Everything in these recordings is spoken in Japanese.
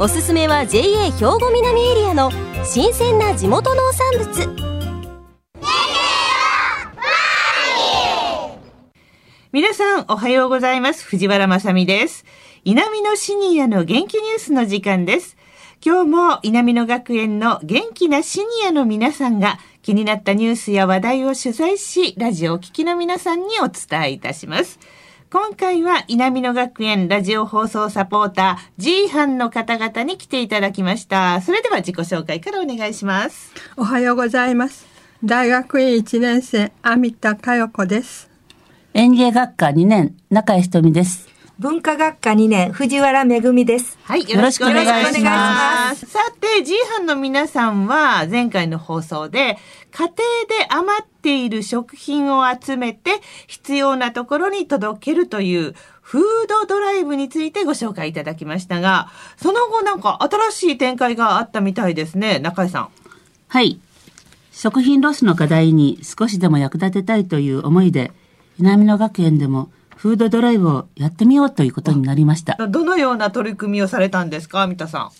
おすすめは JA 兵庫南エリアの新鮮な地元農産物。皆さんおはようございます。藤原まさです。南のシニアの元気ニュースの時間です。今日も南野学園の元気なシニアの皆さんが気になったニュースや話題を取材しラジオを聴きの皆さんにお伝えいたします。今回は稲美野学園ラジオ放送サポーター G 班の方々に来ていただきました。それでは自己紹介からお願いします。おはようございます。大学院1年生、網田佳代子です。園芸学科2年、中井ひとみです。文化学科2年、藤原めぐみです。はい、よろしくお願いします。さて、G 班の皆さんは前回の放送で、家庭で余っている食品を集めて必要なところに届けるというフードドライブについてご紹介いただきましたが、その後なんか新しい展開があったみたいですね、中井さん。はい。食品ロスの課題に少しでも役立てたいという思いで、南野学園でもフードドライブをやってみようということになりました。どのような取り組みをされたんですか、三田さん？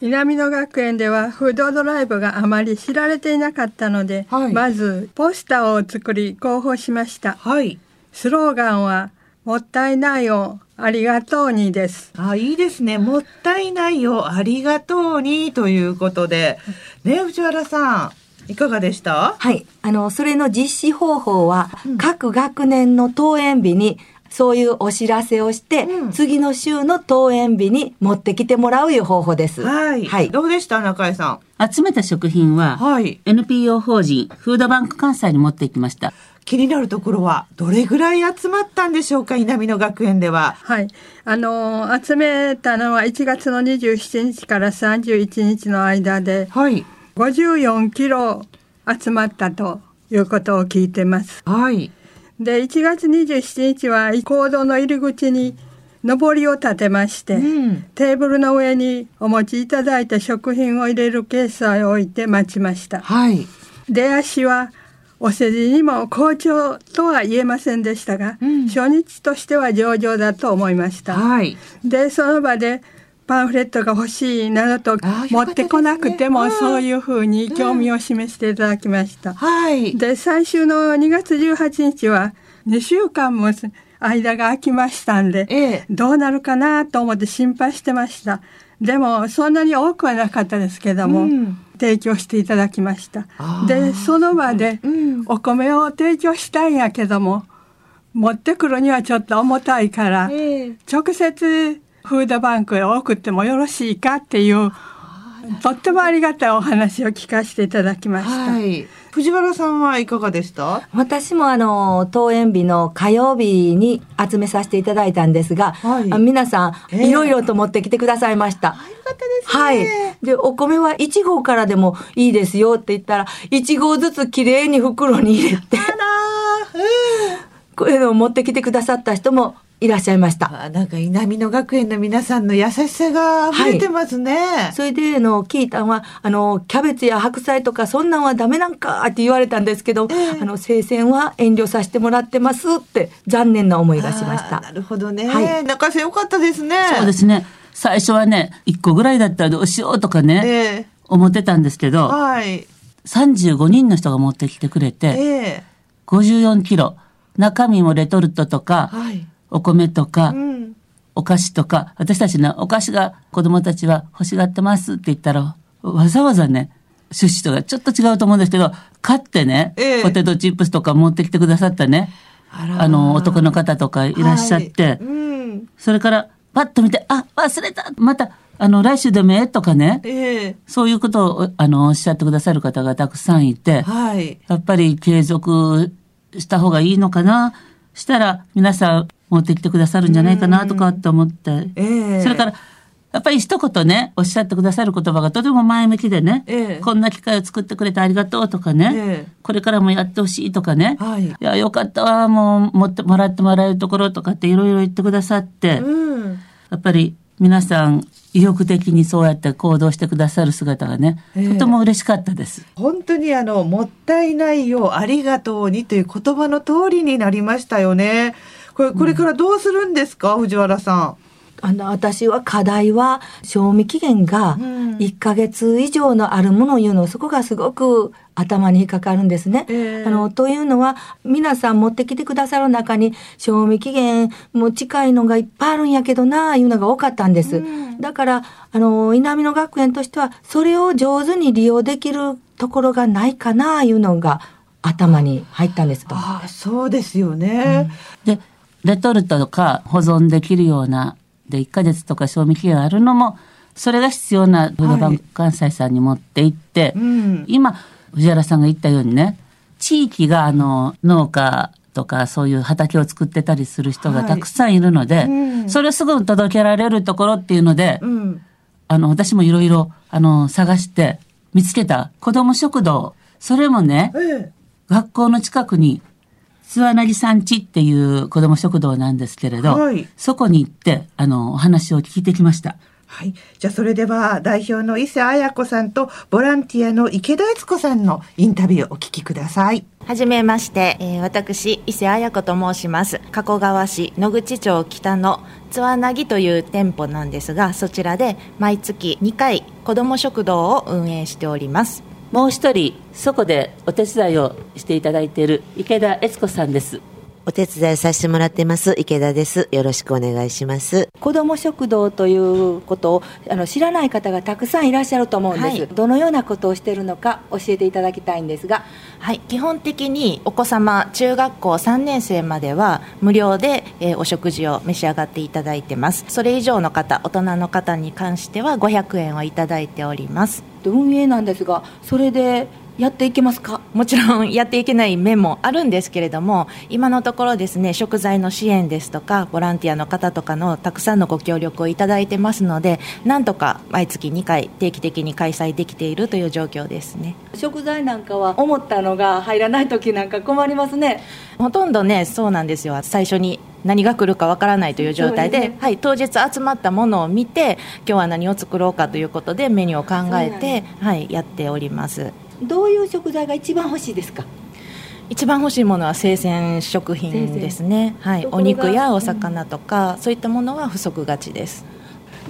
南野学園ではフードドライブがあまり知られていなかったので、はい、まずポスターを作り広報しました。はい。スローガンはもったいないをありがとうにです。あ、いいですね。もったいないをありがとうにということで。ね、藤原さん。いかがでした？はい。あの、それの実施方法は、うん、各学年の登園日にそういうお知らせをして、うん、次の週の登園日に持ってきてもらういう方法です。はい。はい。どうでした中井さん？集めた食品は、はい、NPO 法人フードバンク関西に持ってきました。気になるところは、どれぐらい集まったんでしょうか、稲美野学園では。はい。あのー、集めたのは1月の27日から31日の間で、はい。54キロ集まったということを聞いてます。はい。で、1月27日は行動の入り口に上りを立てまして、うん、テーブルの上にお持ちいただいた食品を入れるケースを置いて待ちました。はい。出足はお世辞にも好調とは言えませんでしたが、うん、初日としては上々だと思いました。はい。で、その場でパンフレットが欲しいなどと持ってこなくても、そういうふうに興味を示していただきました。はい。で、最終の2月18日は2週間も間が空きましたんで、ええ、どうなるかなと思って心配してました。でも、そんなに多くはなかったですけども、うん、提供していただきました。で、その場で、お米を提供したいんやけども、持ってくるにはちょっと重たいから、え、直接フードバンクへ送ってもよろしいかっていう、とってもありがたいお話を聞かせていただきました。はい、藤原さんはいかがでした？私もあの、登園日の火曜日に集めさせていただいたんですが、はい、皆さん、いろいろと持ってきてくださいました。はい。で、お米は1号からでもいいですよって言ったら、1号ずつきれいに袋に入れて。あらこれを持ってきてくださった人もいらっしゃいました。なんか稲美野学園の皆さんの優しさが溢れてますね。はい、それで、あの、聞いたのは、あの、キャベツや白菜とかそんなんはダメなんかって言われたんですけど、えー、あの、生鮮は遠慮させてもらってますって残念な思いがしました。なるほどね。はい、中瀬よかったですね。そうですね。最初はね、1個ぐらいだったらどうしようとかね、えー、思ってたんですけど、はい。35人の人が持ってきてくれて、えー、54キロ。中身もレトルトとか、はいお米とか、うん、お菓子とか、私たちのお菓子が子供たちは欲しがってますって言ったら、わざわざね、趣旨とかちょっと違うと思うんですけど、買ってね、ええ、ポテトチップスとか持ってきてくださったね、あの、男の方とかい。らっしゃって、はいうん、それから、パッと見て、あ、忘れたまた、あの、来週でもえとかね、ええ、そういうことを、あの、おっしゃってくださる方がたくさんいて、はい、やっぱり継続した方がいいのかな。したら、皆さん、持ってきてくださるんじゃないかなとかって思って、えー、それからやっぱり一言ね、おっしゃってくださる言葉がとても前向きでね、ええ、こんな機会を作ってくれてありがとうとかね、え、これからもやってほしいとかね、はい、いや、よかったわ、もう持ってもらってもらえるところとかっていろいろ言ってくださって、うん、やっぱり皆さん意欲的にそうやって行動してくださる姿がね、とても嬉しかったです。本当にあの、もったいないよ、ありがとうにという言葉の通りになりましたよね。これ、これからどうするんですか、うん、藤原さん。あの、私は課題は、賞味期限が1ヶ月以上のあるものを言うの、そこがすごく頭に引っかかるんですね。えー、あの、というのは、皆さん持ってきてくださる中に、賞味期限も近いのがいっぱいあるんやけどな、いうのが多かったんです。だから、あの、稲美野学園としては、それを上手に利用できるところがないかな、いうのが頭に入ったんですああ、そうですよね。うん、で、レトルトとか保存できるようなで1ヶ月とか賞味期限あるのも、それが必要なフードバンク関西さんに持って行って、はいうん、今、藤原さんが言ったようにね、地域があの農家とかそういう畑を作ってたりする人がたくさんいるので、はいうん、それをすぐ届けられるところっていうので、うん、あの、私もいろいろ、あの、探して見つけた子供食堂、それもね、ええ、学校の近くに諏訪なぎさんちっていう子ども食堂なんですけれど、はい、そこに行って、あの、お話を聞いてきました。はい。じゃあ、それでは、代表の伊勢彩子さんと、ボランティアの池田悦子さんのインタビューをお聞きください。はじめまして、えー、私、伊勢彩子と申します。加古川市野口町北の津和なぎという店舗なんですが、そちらで毎月2回、子ども食堂を運営しております。もう一人、そこでお手伝いをしていただいている池田悦子さんです。お手伝いさせてもらってます池田です。よろしくお願いします。子ども食堂ということをあの知らない方がたくさんいらっしゃると思うんです、はい、どのようなことをしているのか教えていただきたいんですが。はい、基本的にお子様中学校3年生までは無料で、えー、お食事を召し上がっていただいてます。それ以上の方、大人の方に関しては500円をいただいております。運営なんですが、それでやっていけますか？もちろんやっていけない面もあるんですけれども今のところですね食材の支援ですとかボランティアの方とかのたくさんのご協力をいただいてますのでなんとか毎月2回定期的に開催できているという状況ですね。食材なんかは思ったのが入らない時なんか困りますね。ほとんどねそうなんですよ。最初に何が来るかわからないという状態で、ね、はい、当日集まったものを見て今日は何を作ろうかということでメニューを考えて、はい、やっております。どういう食材が一番欲しいですか？一番欲しいものは生鮮食品ですね、はい、お肉やお魚とか、うん、そういったものは不足がちです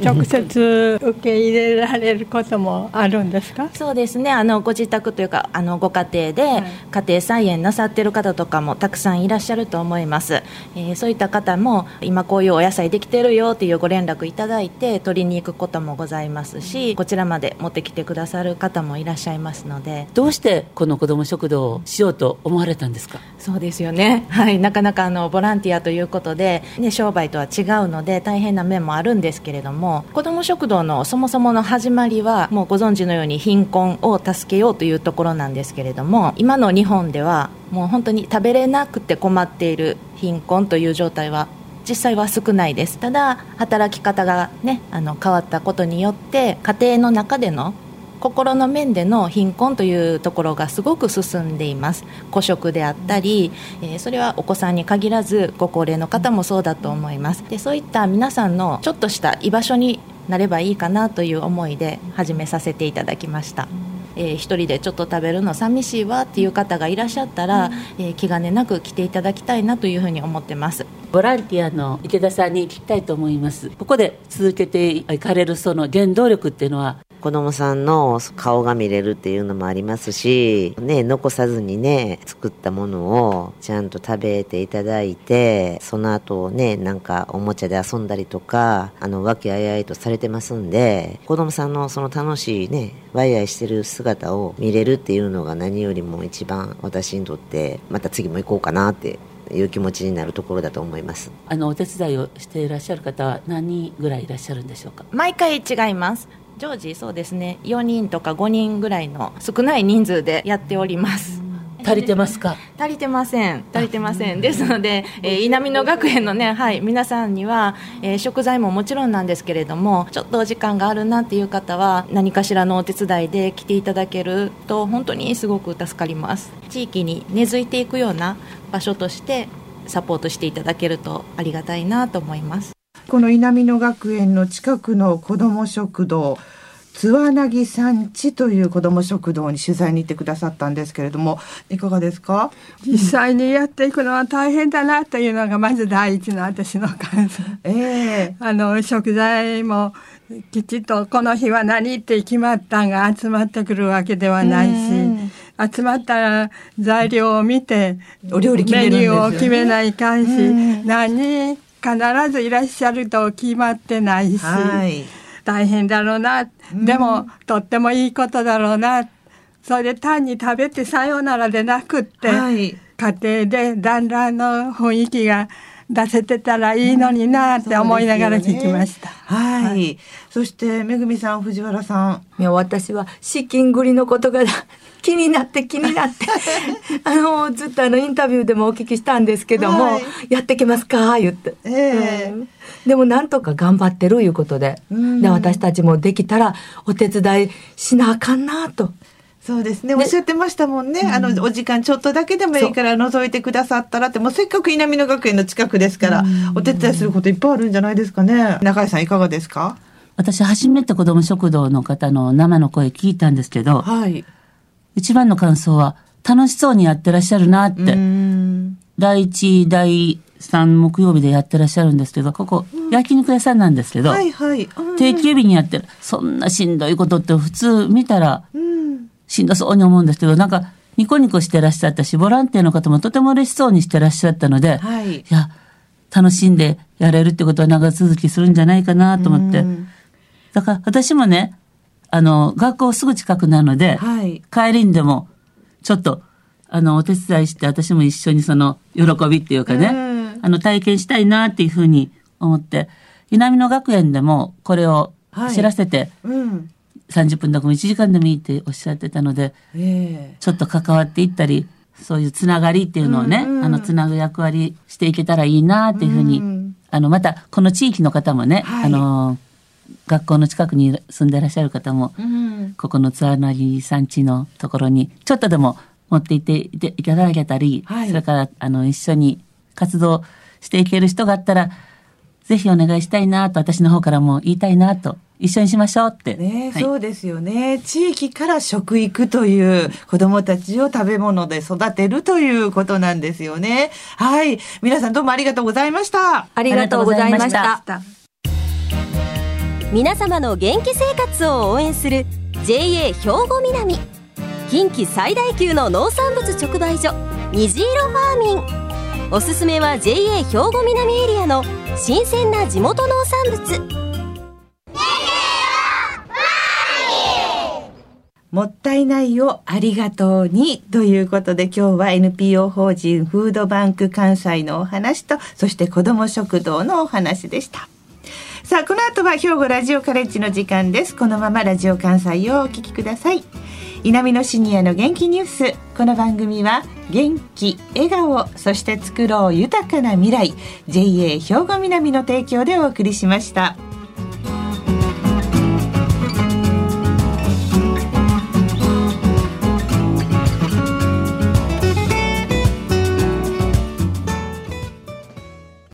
直接受け入れられることもあるんですか？そうですね。あのご自宅というかあのご家庭で家庭菜園なさってる方とかもたくさんいらっしゃると思います、えー、そういった方も今こういうお野菜できてるよっていうご連絡いただいて取りに行くこともございますしこちらまで持ってきてくださる方もいらっしゃいますので。どうしてこの子ども食堂をしようと思われたんですか？そうですよね。はい。なかなかあのボランティアということで、ね、商売とは違うので大変な面もあるんですけれどもも子ども食堂のそもそもの始まりはもうご存知のように貧困を助けようというところなんですけれども今の日本ではもう本当に食べれなくて困っている貧困という状態は実際は少ないです。ただ働き方がねあの変わったことによって家庭の中での心の面での貧困というところがすごく進んでいます。孤食であったり、えー、それはお子さんに限らずご高齢の方もそうだと思います。でそういった皆さんのちょっとした居場所になればいいかなという思いで始めさせていただきました。えー、一人でちょっと食べるの寂しいわっていう方がいらっしゃったら、えー、気兼ねなく来ていただきたいなというふうに思ってます。ボランティアの池田さんに聞きたいと思います。ここで続けていかれるその原動力っていうのは子供さんの顔が見れるっていうのもありますし、ね、残さずにね、作ったものをちゃんと食べていただいて、その後ね、なんかおもちゃで遊んだりとか、あの、和気あいあいとされてますんで、子供さんのその楽しいね、ワイワイしてる姿を見れるっていうのが何よりも一番私にとって、また次も行こうかなっていう気持ちになるところだと思います。あのお手伝いをしていらっしゃる方は何人ぐらいいらっしゃるんでしょうか？毎回違います常時そうですね。4人とか5人ぐらいの少ない人数でやっております。足りてますか？足りてません。足りてません。ですので、えー、稲美野学園のねはい皆さんには、えー、食材ももちろんなんですけれどもちょっとお時間があるなっていう方は何かしらのお手伝いで来ていただけると本当にすごく助かります。地域に根付いていくような場所としてサポートしていただけるとありがたいなと思いますこの稲美野学園の近くの子ども食堂津和なぎ産地という子ども食堂に取材に行ってくださったんですけれどもいかがですか？実際にやっていくのは大変だなというのがまず第一の私の感想、えー、あの食材もきちっとこの日は何って決まったんが集まってくるわけではないし、集まった材料を見てお料理メニューを決めないかんし、何必ずいらっしゃると決まってないし、はい、大変だろうな、でもとってもいいことだろうな。それで単に食べてさようならでなくって、はい、家庭で団らんの雰囲気が出せてたらいいのになって思いながら聞きました。ね、はい、はい。そしてめぐみさん、藤原さん。いや私は資金繰りのことが気になって気になって。あのずっとあのインタビューでもお聞きしたんですけども、はい、やってきますか？言って。えー、うん。でもなんとか頑張ってるいうことで,、で私たちもできたらお手伝いしなあかんなと。そうですね。おっしゃってましたもんね、うん、あのお時間ちょっとだけでもいいから覗いてくださったらってもうせっかく稲美野学園の近くですから、お手伝いすることいっぱいあるんじゃないですかね。中井さんいかがですか？私初めて子ども食堂の方の生の声聞いたんですけど、はい、一番の感想は楽しそうにやってらっしゃるなって。第一第三木曜日でやってらっしゃるんですけどここ、焼肉屋さんなんですけど、はいはい、定休日にやってる。そんなしんどいことって普通見たら、しんどそうに思うんですけど、なんか、ニコニコしてらっしゃったし、ボランティアの方もとても嬉しそうにしてらっしゃったので、はい、いや、楽しんでやれるってことは長続きするんじゃないかなと思って。だから私もね、あの、学校すぐ近くなので、はい、帰りにでも、ちょっと、あの、お手伝いして、私も一緒にその、喜びっていうかね、あの、体験したいなっていうふうに思って、稲美野学園でもこれを知らせて、はいうん、30分でも1時間でもいいっておっしゃってたので、えー、ちょっと関わっていったりそういうつながりっていうのをね、うんうん、あのつなぐ役割していけたらいいなっていうふうに、ん、あのまたこの地域の方もね、はい、あの学校の近くに住んでらっしゃる方も、うん、ここの津和なぎ産地のところにちょっとでも持っていっていただけたり、はい、それからあの一緒に活動していける人があったらぜひお願いしたいなと私の方からも言いたいなと一緒にしましょうって。ね、はい、そうですよね。地域から食育という子供たちを食べ物で育てるということなんですよね。はい。皆さんどうもありがとうございました。ありがとうございました。皆様の元気生活を応援する JA 兵庫南。近畿最大級の農産物直売所虹色ファーミン。おすすめは JA 兵庫南エリアの新鮮な地元農産物。もったいないをありがとうにということで今日は NPO 法人フードバンク関西のお話とそして子ども食堂のお話でした。さあこの後は兵庫ラジオカレッジの時間です。このままラジオ関西をお聞きください。南のシニアの元気ニュース。この番組は元気笑顔そして作ろう豊かな未来。JA 兵庫南の提供でお送りしました。